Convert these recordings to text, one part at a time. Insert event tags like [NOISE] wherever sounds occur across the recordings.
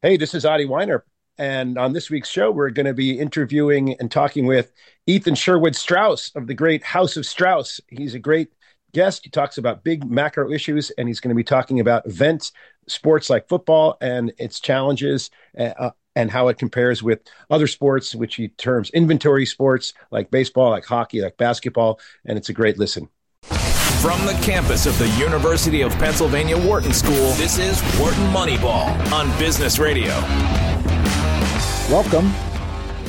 Hey, this is Adi Wyner. And on this week's show, we're going to be interviewing and talking with Ethan Sherwood Strauss of the great House of Strauss. He's a great guest. He talks about big macro issues, and he's going to be talking about events, sports like football and its challenges, uh, and how it compares with other sports, which he terms inventory sports like baseball, like hockey, like basketball. And it's a great listen. From the campus of the University of Pennsylvania Wharton School, this is Wharton Moneyball on Business Radio. Welcome.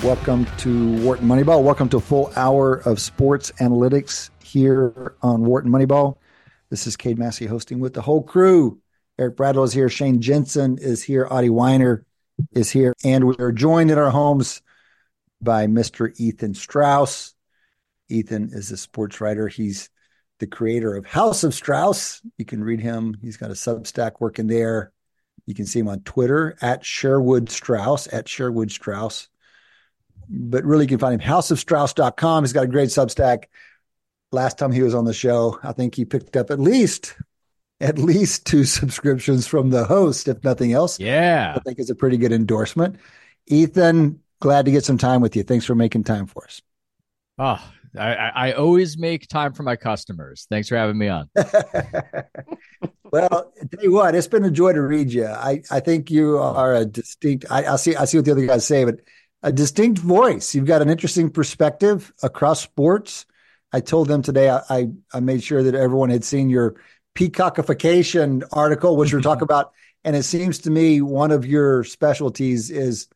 Welcome to Wharton Moneyball. Welcome to a full hour of sports analytics here on Wharton Moneyball. This is Cade Massey hosting with the whole crew. Eric Bradlow is here. Shane Jensen is here. Adi Wyner is here. And we are joined in our homes by Mr. Ethan Strauss. Ethan is a sports writer. He's the creator of House of Strauss. You can read him. He's got a Substack working there. You can see him on Twitter at Sherwood Strauss, at Sherwood Strauss. But really, you can find him houseofstrauss.com. He's got a great Substack. Last time he was on the show, I think he picked up at least at least two subscriptions from the host, if nothing else. Yeah. I think it's a pretty good endorsement. Ethan, glad to get some time with you. Thanks for making time for us. Oh, I, I always make time for my customers. Thanks for having me on. [LAUGHS] well, tell you what, it's been a joy to read you. I, I think you are a distinct. I, I see I see what the other guys say, but a distinct voice. You've got an interesting perspective across sports. I told them today. I I, I made sure that everyone had seen your peacockification article, which we're talking [LAUGHS] about, and it seems to me one of your specialties is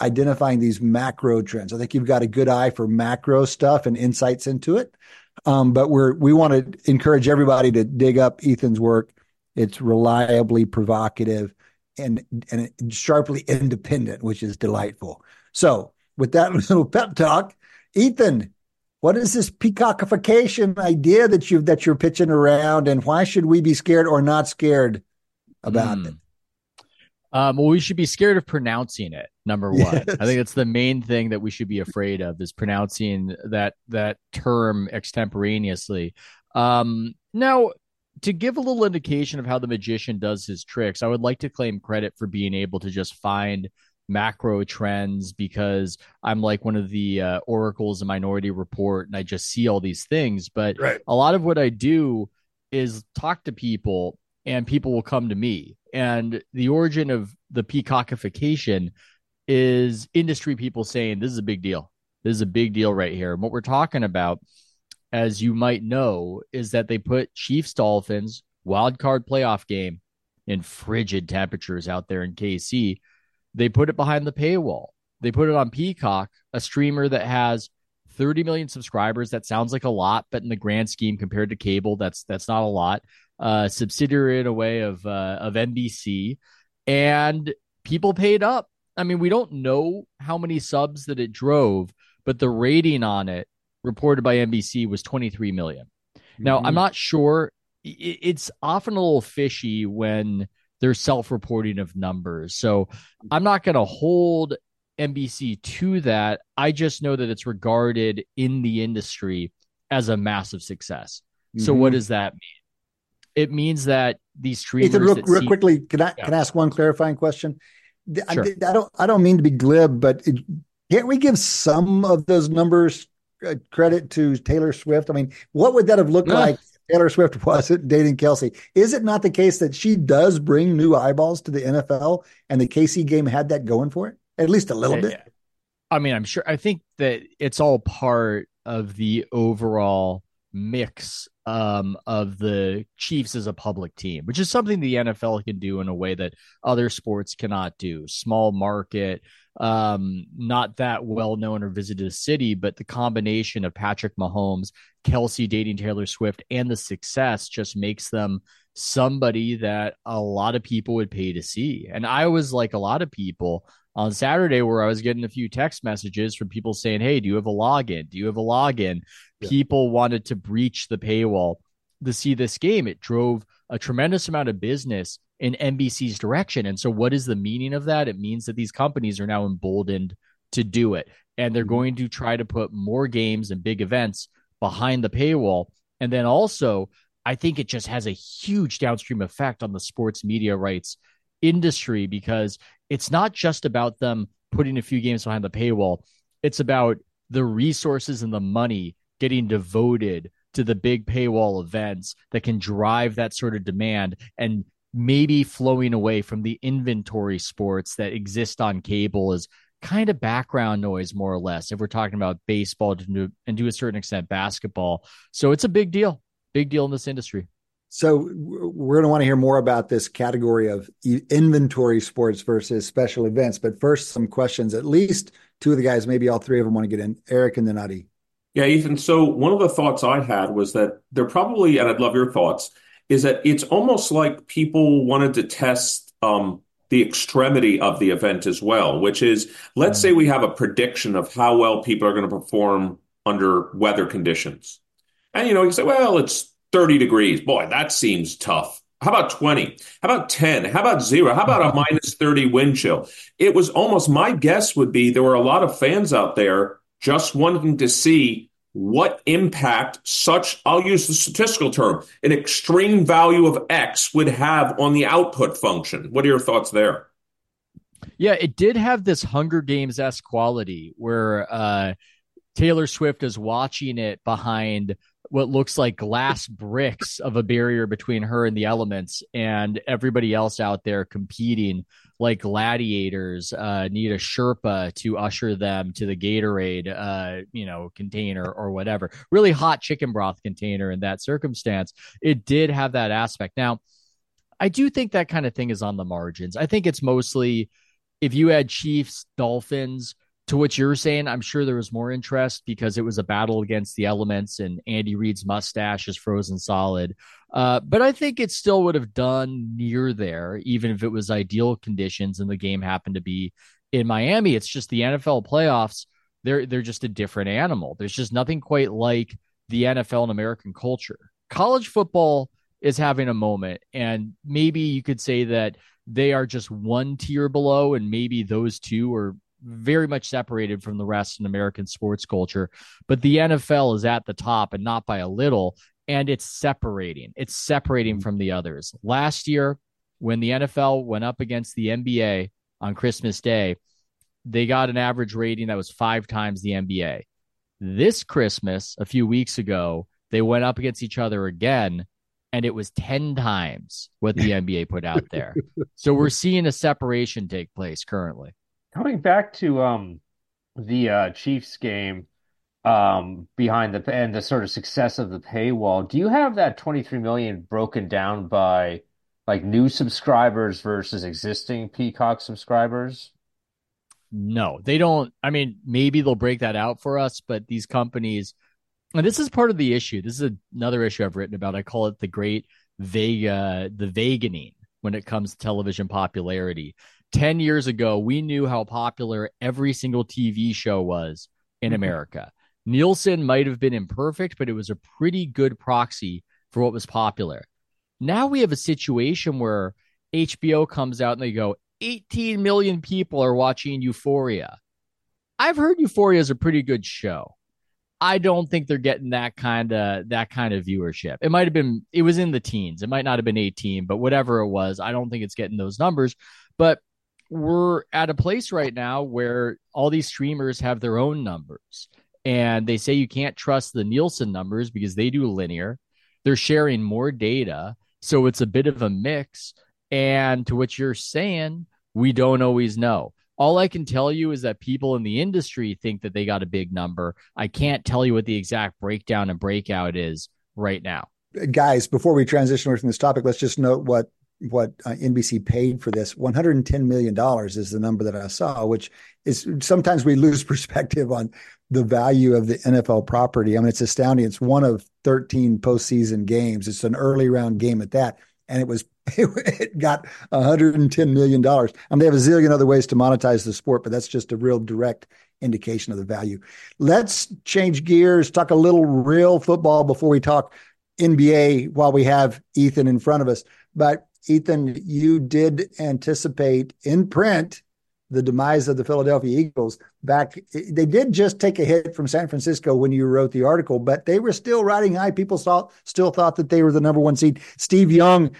identifying these macro trends. I think you've got a good eye for macro stuff and insights into it. Um, but we're we want to encourage everybody to dig up Ethan's work. It's reliably provocative and and sharply independent, which is delightful. So, with that [LAUGHS] little pep talk, Ethan, what is this peacockification idea that you that you're pitching around, and why should we be scared or not scared about mm. it? Um, well, we should be scared of pronouncing it. Number one, yes. I think it's the main thing that we should be afraid of is pronouncing that that term extemporaneously. Um, now, to give a little indication of how the magician does his tricks, I would like to claim credit for being able to just find macro trends because I'm like one of the uh, oracles in Minority Report, and I just see all these things. But right. a lot of what I do is talk to people, and people will come to me and the origin of the peacockification is industry people saying this is a big deal. This is a big deal right here. And what we're talking about, as you might know, is that they put Chiefs Dolphins wild card playoff game in frigid temperatures out there in KC. They put it behind the paywall. They put it on Peacock, a streamer that has 30 million subscribers. That sounds like a lot, but in the grand scheme compared to cable, that's that's not a lot uh, subsidiary in a way of uh, of NBC, and people paid up. I mean, we don't know how many subs that it drove, but the rating on it reported by NBC was 23 million. Mm-hmm. Now, I'm mm-hmm. not sure. It's often a little fishy when there's self-reporting of numbers. So I'm not going to hold NBC to that. I just know that it's regarded in the industry as a massive success. Mm-hmm. So what mm-hmm. does that mean? It means that these streamers. Ethan, real, real see, quickly, can I yeah. can I ask one clarifying question? Sure. I, I, don't I don't mean to be glib, but it, can't we give some of those numbers uh, credit to Taylor Swift? I mean, what would that have looked like? Taylor Swift wasn't dating Kelce. Is it not the case that she does bring new eyeballs to the NFL, and the KC game had that going for it at least a little bit? I mean, I'm sure. I think that it's all part of the overall mix um, of the Chiefs as a public team, which is something the NFL can do in a way that other sports cannot do. Small market, um, not that well known or visited a city, but the combination of Patrick Mahomes, Kelce dating Taylor Swift, and the success just makes them somebody that a lot of people would pay to see. And I was like a lot of people on Saturday where I was getting a few text messages from people saying, Hey, do you have a login? Do you have a login? Yeah. People wanted to breach the paywall to see this game. It drove a tremendous amount of business in NBC's direction. And so, what is the meaning of that? It means that these companies are now emboldened to do it. And they're mm-hmm. going to try to put more games and big events behind the paywall. And then also, I think it just has a huge downstream effect on the sports media rights industry because it's not just about them putting a few games behind the paywall. It's about the resources and the money getting devoted to the big paywall events that can drive that sort of demand and maybe flowing away from the inventory sports that exist on cable is kind of background noise more or less if we're talking about baseball and to a certain extent basketball so it's a big deal big deal in this industry so we're going to want to hear more about this category of inventory sports versus special events but first some questions at least two of the guys maybe all three of them want to get in eric and then adi yeah, Ethan. So one of the thoughts I had was that there probably, and I'd love your thoughts, is that it's almost like people wanted to test um, the extremity of the event as well, which is let's say we have a prediction of how well people are going to perform under weather conditions. And you know, you say, well, it's 30 degrees. Boy, that seems tough. How about 20? How about 10? How about zero? How about a minus 30 wind chill? It was almost my guess would be there were a lot of fans out there just wanting to see what impact such, I'll use the statistical term, an extreme value of X would have on the output function. What are your thoughts there? Yeah, it did have this Hunger Games s quality where uh, Taylor Swift is watching it behind what looks like glass [LAUGHS] bricks of a barrier between her and the elements, and everybody else out there competing like gladiators uh, need a Sherpa to usher them to the Gatorade, uh, you know, container or whatever. Really hot chicken broth container in that circumstance. It did have that aspect. Now, I do think that kind of thing is on the margins. I think it's mostly if you had Chiefs, Dolphins, to what you're saying, I'm sure there was more interest because it was a battle against the elements and Andy Reid's mustache is frozen solid. Uh, but I think it still would have done near there, even if it was ideal conditions and the game happened to be in Miami. It's just the NFL playoffs. They're they're just a different animal. There's just nothing quite like the NFL and American culture. College football is having a moment, and maybe you could say that they are just one tier below, and maybe those two are very much separated from the rest in American sports culture. But the NFL is at the top and not by a little. And it's separating. It's separating from the others. Last year, when the NFL went up against the NBA on Christmas Day, they got an average rating that was five times the NBA. This Christmas, a few weeks ago, they went up against each other again, and it was 10 times what the NBA put out there. [LAUGHS] So we're seeing a separation take place currently coming back to um the uh, Chiefs game um behind the and the sort of success of the paywall, do you have that 23 million broken down by like new subscribers versus existing Peacock subscribers? No, they don't. I mean, maybe they'll break that out for us, but these companies, and this is part of the issue. This is another issue I've written about. I call it the great Vega, the veganing when it comes to television popularity. 10 years ago, we knew how popular every single TV show was in mm-hmm. America. Nielsen might have been imperfect, but it was a pretty good proxy for what was popular. Now we have a situation where HBO comes out and they go, 18 million people are watching Euphoria. I've heard Euphoria is a pretty good show. I don't think they're getting that kind of that kind of viewership. It might have been it was in the teens. It might not have been 18, but whatever it was, I don't think it's getting those numbers. But we're at a place right now where all these streamers have their own numbers and they say you can't trust the Nielsen numbers because they do linear. They're sharing more data. So it's a bit of a mix. And to what you're saying, we don't always know. All I can tell you is that people in the industry think that they got a big number. I can't tell you what the exact breakdown and breakout is right now. Guys, before we transition away from this topic, let's just note what what uh, NBC paid for this. 110 million dollars is the number that I saw, which is sometimes we lose [LAUGHS] perspective on the value of the NFL property. I mean, it's astounding. It's one of 13 postseason games. It's an early round game at that, and it was [LAUGHS] it got 110 million dollars. I mean, they have a zillion other ways to monetize the sport, but that's just a real direct indication of the value. Let's change gears, talk a little real football before we talk NBA while we have Ethan in front of us. But Ethan, you did anticipate in print the demise of the Philadelphia Eagles back. They did just take a hit from San Francisco when you wrote the article, but they were still riding high. People saw, still thought that they were the number one seed. Steve Young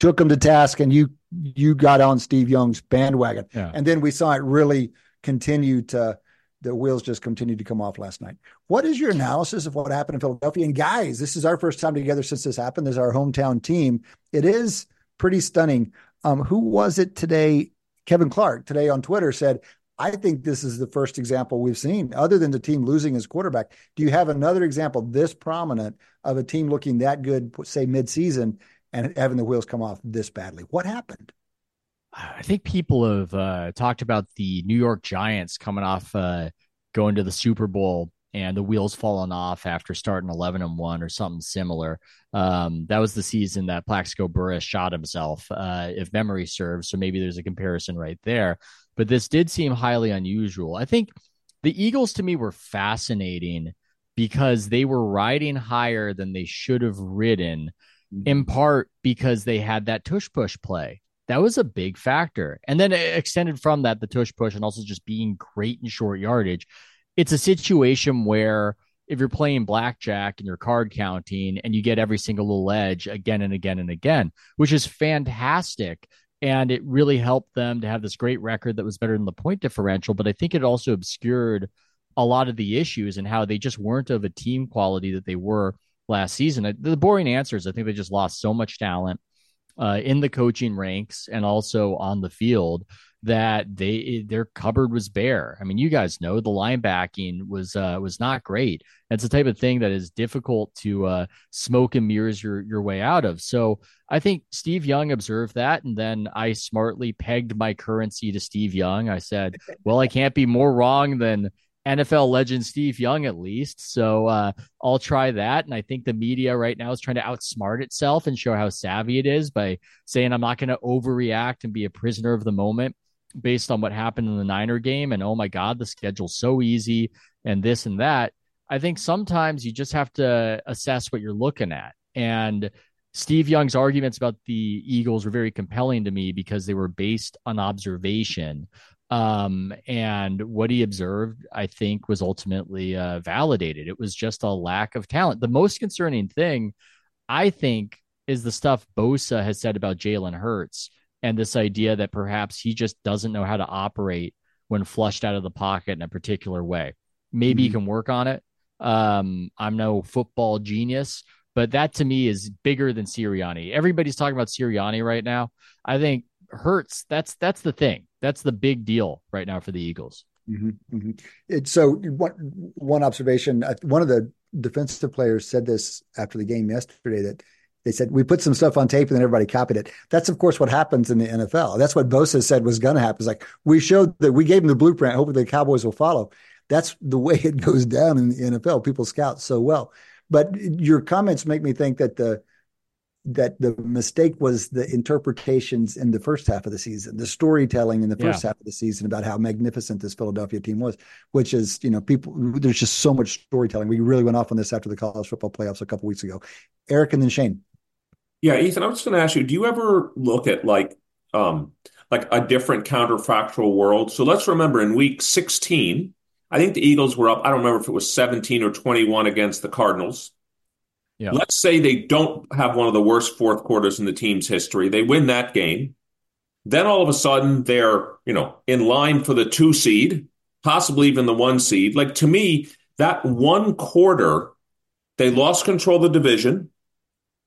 took them to task, and you you got on Steve Young's bandwagon. Yeah. And then we saw it really continue to the wheels just continued to come off last night. What is your analysis of what happened in Philadelphia? And guys, this is our first time together since this happened. This is our hometown team. It is pretty stunning. Um, who was it today? Kevin Clark today on Twitter said, I think this is the first example we've seen, other than the team losing his quarterback. Do you have another example this prominent of a team looking that good, say midseason, and having the wheels come off this badly? What happened? I think people have uh, talked about the New York Giants coming off uh, going to the Super Bowl and the wheels falling off after starting 11 and 1 or something similar. Um, that was the season that Plaxico Burress shot himself, uh, if memory serves. So maybe there's a comparison right there. But this did seem highly unusual. I think the Eagles to me were fascinating because they were riding higher than they should have ridden, in part because they had that tush push play. That was a big factor. And then extended from that, the tush push and also just being great in short yardage. It's a situation where if you're playing blackjack and you're card counting and you get every single little edge again and again and again, which is fantastic. And it really helped them to have this great record that was better than the point differential. But I think it also obscured a lot of the issues and how they just weren't of a team quality that they were last season. The boring answer is I think they just lost so much talent uh, in the coaching ranks and also on the field that they their cupboard was bare. I mean, you guys know the linebacking was uh, was not great. It's the type of thing that is difficult to uh, smoke and mirrors your your way out of. So I think Steve Young observed that, and then I smartly pegged my currency to Steve Young. I said, [LAUGHS] "Well, I can't be more wrong than NFL legend Steve Young, at least. So uh, I'll try that. And I think the media right now is trying to outsmart itself and show how savvy it is by saying I'm not going to overreact and be a prisoner of the moment based on what happened in the Niner game. And oh my God, the schedule's so easy and this and that. I think sometimes you just have to assess what you're looking at. And Steve Young's arguments about the Eagles were very compelling to me because they were based on observation. Um, and what he observed, I think, was ultimately uh, validated. It was just a lack of talent. The most concerning thing, I think, is the stuff Bosa has said about Jalen Hurts and this idea that perhaps he just doesn't know how to operate when flushed out of the pocket in a particular way. Maybe mm-hmm. he can work on it. Um, I'm no football genius, but that to me is bigger than Sirianni. Everybody's talking about Sirianni right now. I think Hurts. That's that's the thing. That's the big deal right now for the Eagles. Mm-hmm, mm-hmm. It, so one one observation. Uh, one of the defensive players said this after the game yesterday that they said we put some stuff on tape and then everybody copied it. That's of course what happens in the NFL. That's what Bosa said was going to happen. It's like we showed that we gave them the blueprint. Hopefully the Cowboys will follow. That's the way it goes down in the NFL. People scout so well. But your comments make me think that the that the mistake was the interpretations in the first half of the season, the storytelling in the first yeah. half of the season about how magnificent this Philadelphia team was, which is, you know, people, there's just so much storytelling. We really went off on this after the college football playoffs a couple weeks ago. Eric and then Shane. Yeah, Ethan, I'm just going to ask you, do you ever look at like, um, like a different counterfactual world? So let's remember in week 16, I think the Eagles were up. I don't remember if it was 17 or 21 against the Cardinals. Yeah. Let's say they don't have one of the worst fourth quarters in the team's history. They win that game. Then all of a sudden they're, you know, in line for the two seed, possibly even the one seed. Like to me, that one quarter, they lost control of the division.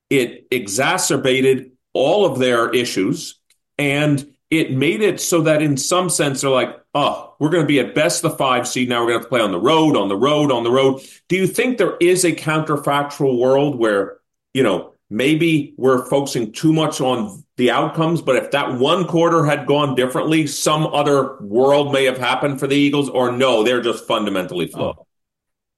It exacerbated all of their issues and it made it so that in some sense they're like, oh, we're going to be at best the five seed. Now we're going to, to play on the road, on the road, on the road. Do you think there is a counterfactual world where, you know, maybe we're focusing too much on the outcomes, but if that one quarter had gone differently, some other world may have happened for the Eagles, or no, they're just fundamentally flawed.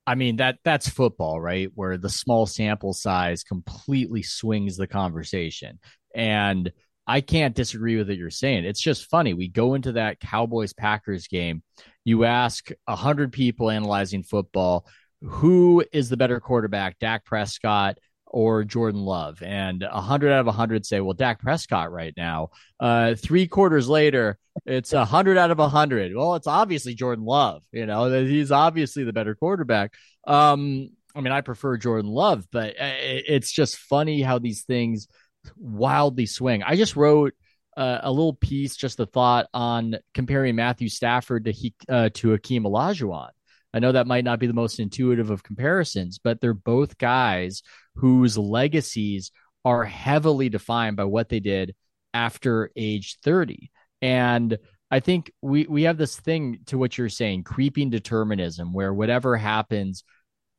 I mean that that's football, right? Where the small sample size completely swings the conversation. And I can't disagree with what you're saying. It's just funny. We go into that Cowboys Packers game. You ask a hundred people analyzing football, who is the better quarterback, Dak Prescott or Jordan Love? And a hundred out of a hundred say, well, Dak Prescott right now. Uh, three quarters later, it's a hundred out of a hundred. Well, it's obviously Jordan Love. You know, he's obviously the better quarterback. Um, I mean, I prefer Jordan Love, but uh, it's just funny how these things wildly swing. I just wrote uh, a little piece, just a thought on comparing Matthew Stafford to he, uh, to Hakeem Olajuwon. I know that might not be the most intuitive of comparisons, but they're both guys whose legacies are heavily defined by what they did after age 30. And I think we we have this thing to what you're saying, creeping determinism, where whatever happens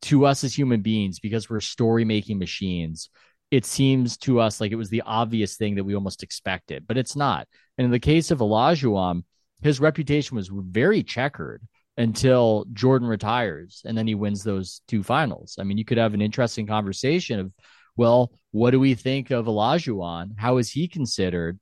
to us as human beings, because we're story making machines, it seems to us like it was the obvious thing that we almost expected, but it's not. And in the case of Olajuwon, his reputation was very checkered until Jordan retires and then he wins those two finals. I mean, you could have an interesting conversation of, well, what do we think of Olajuwon? How is he considered?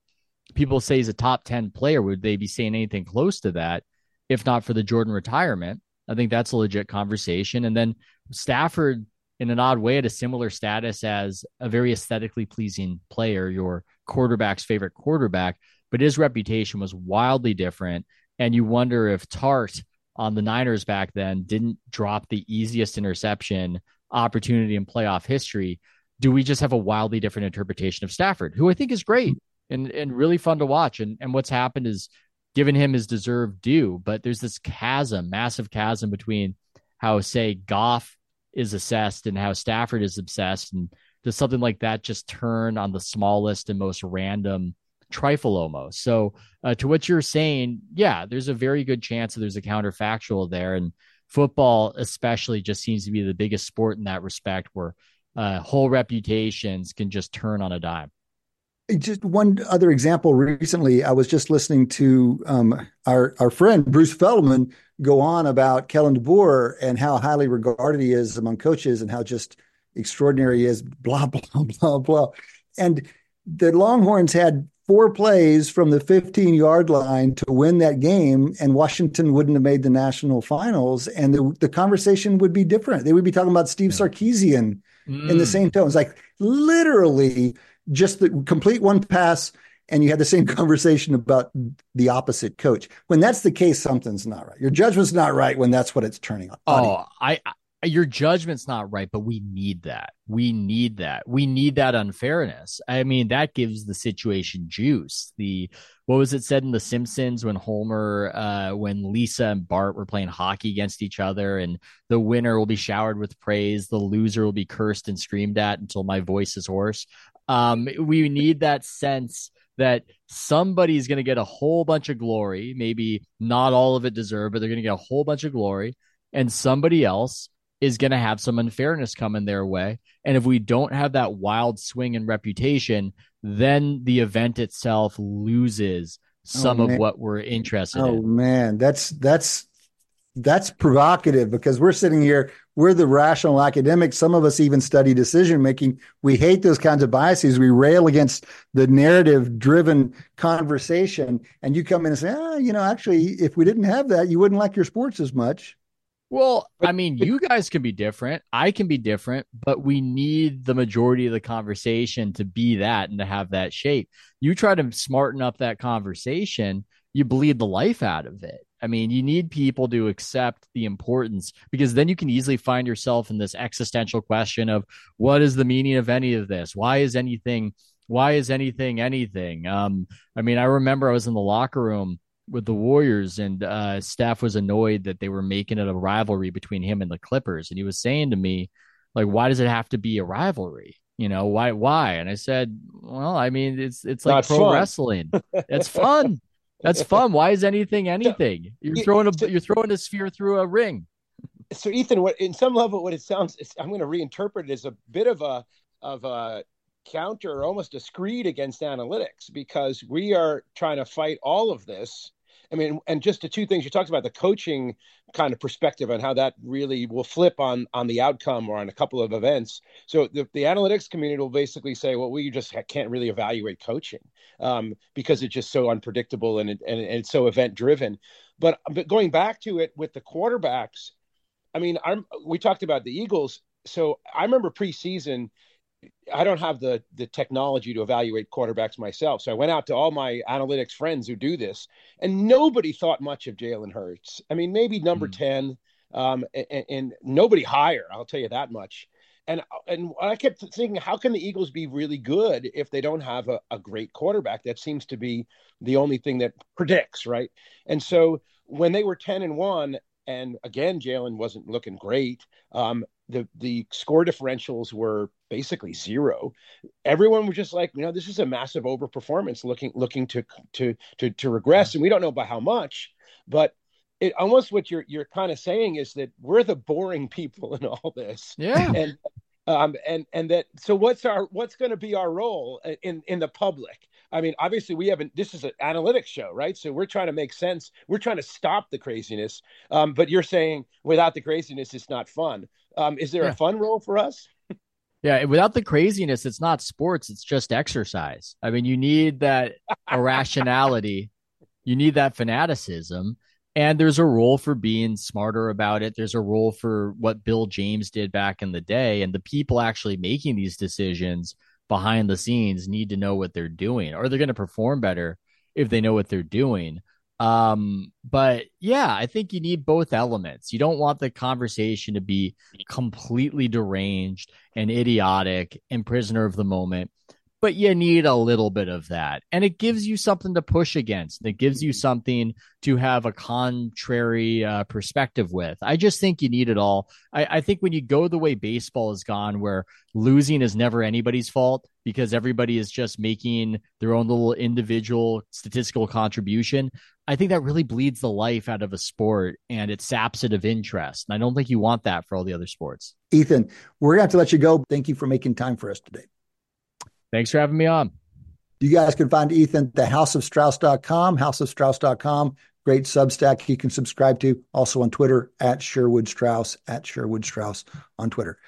people say he's a top 10 player, would they be saying anything close to that if not for the Jordan retirement? I think that's a legit conversation. And then Stafford, in an odd way, had a similar status as a very aesthetically pleasing player, your quarterback's favorite quarterback, but his reputation was wildly different. And you wonder if Tartt on the Niners back then didn't drop the easiest interception opportunity in playoff history. Do we just have a wildly different interpretation of Stafford, who I think is great? and and really fun to watch. And and what's happened is given him his deserved due, but there's this chasm, massive chasm between how say Goff is assessed and how Stafford is obsessed, and does something like that just turn on the smallest and most random trifle almost? So uh, to what you're saying, yeah, there's a very good chance that there's a counterfactual there, and football especially just seems to be the biggest sport in that respect, where uh, whole reputations can just turn on a dime. Just one other example. Recently i was just listening to um, our our friend bruce feldman go on about Kalen DeBoer and how highly regarded he is among coaches and how just extraordinary he is blah [LAUGHS] blah blah blah. And the longhorns had four plays from the 15 yard line to win that game and washington wouldn't have made the national finals and the, the conversation would be different they would be talking about steve sarkisian mm. in the mm. same tones like literally just the complete one pass and you had the same [LAUGHS] conversation about the opposite coach. When that's the case, something's not right. Your judgment's not right when that's what it's turning on. Oh, I your judgment's not right, but we need that. We need that. We need that unfairness. I mean, that gives the situation juice. The what was it said in The Simpsons when Homer, uh, when Lisa and Bart were playing hockey against each other, and the winner will be showered with praise, the loser will be cursed and screamed at until my voice is hoarse. Um, we need that sense that somebody's going to get a whole bunch of glory, maybe not all of it deserved, but they're going to get a whole bunch of glory, and somebody else is going to have some unfairness coming their way. And if we don't have that wild swing in reputation, then the event itself loses some oh, of what we're interested oh, in. Oh man, that's that's that's provocative because we're sitting here, we're the rational academics. Some of us even study decision making. We hate those kinds of biases. We rail against the narrative driven conversation. And you come in and say, ah, you know, actually, if we didn't have that, you wouldn't like your sports as much. Well, I mean, you guys can be different. I can be different, but we need the majority of the conversation to be that and to have that shape. You try to smarten up that conversation, you bleed the life out of it. I mean, you need people to accept the importance because then you can easily find yourself in this existential question of what is the meaning of any of this? Why is anything why is anything anything? Um, I mean, I remember I was in the locker room with the Warriors and uh Steph was annoyed that they were making it a rivalry between him and the Clippers. And he was saying to me, like, why does it have to be a rivalry? You know, why why? And I said, Well, I mean, it's it's like Not pro fun. wrestling. [LAUGHS] It's fun. That's fun. Why is anything anything? You're throwing a you're throwing a sphere through a ring. So Ethan, what in some level, what it sounds, I'm going to reinterpret it as a bit of a of a counter or almost a screed against analytics because we are trying to fight all of this I mean, and just the two things you talked about the coaching kind of perspective and how that really will flip on on the outcome or on a couple of events. So the, the analytics community will basically say, well, we just can't really evaluate coaching um, because it's just so unpredictable and, and, and it's so event driven. But but going back to it with the quarterbacks, I mean, I'm, we talked about the Eagles. So I remember preseason I don't have the the technology to evaluate quarterbacks myself. So I went out to all my analytics friends who do this, and nobody thought much of Jalen Hurts. I mean, maybe number mm. ten, um, and, and, nobody higher. I'll tell you that much. and and I kept thinking, how can the Eagles be really good if they don't have a, a great quarterback? That seems to be the only thing that predicts, right? And so when they were ten and one, and again Jalen wasn't looking great. Um, the the score differentials were basically zero. Everyone was just like, you know, this is a massive overperformance, looking looking to to to to regress, and we don't know by how much, but it almost what you're you're kind of saying is that we're the boring people in all this. Yeah. And um and and that so what's our what's going to be our role in in the public? I mean, obviously we haven't this is an analytics show, right? So we're trying to make sense. We're trying to stop the craziness. Um but you're saying without the craziness it's not fun. Um is there yeah. a fun role for us? [LAUGHS] Yeah, without the craziness, it's not sports, it's just exercise. I mean, you need that [LAUGHS] irrationality, you need that fanaticism. And there's a role for being smarter about it. There's a role for what Bill James did back in the day. And the people actually making these decisions behind the scenes need to know what they're doing, or they're going to perform better if they know what they're doing. Um, but yeah, I think you need both elements. You don't want the conversation to be completely deranged and idiotic and prisoner of the moment but you need a little bit of that. And it gives you something to push against. It gives you something to have a contrary uh, perspective with. I just think you need it all. I, I, think when you go the way baseball has gone, where losing is never anybody's fault because everybody is just making their own little individual statistical contribution, I think that really bleeds the life out of a sport and it saps it of interest. And I don't think you want that for all the other sports. Ethan, we're going to have to let you go. Thank you for making time for us today. Thanks for having me on. You guys can find Ethan at thehouseofstrauss.com, houseofstrauss.com. Great Substack you can subscribe to. Also on Twitter at Sherwood Strauss, at Sherwood Strauss on Twitter.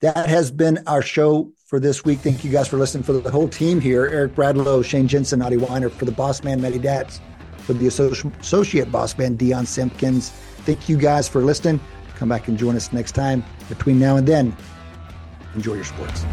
That has been our show for this week. Thank you guys for listening. For the whole team here, Eric Bradlow, Shane Jensen, Adi Wyner, for the boss man, Matty Dats, for the associate boss man, Dion Simpkins. Thank you guys for listening. Come back and join us next time. Between now and then, enjoy your sports.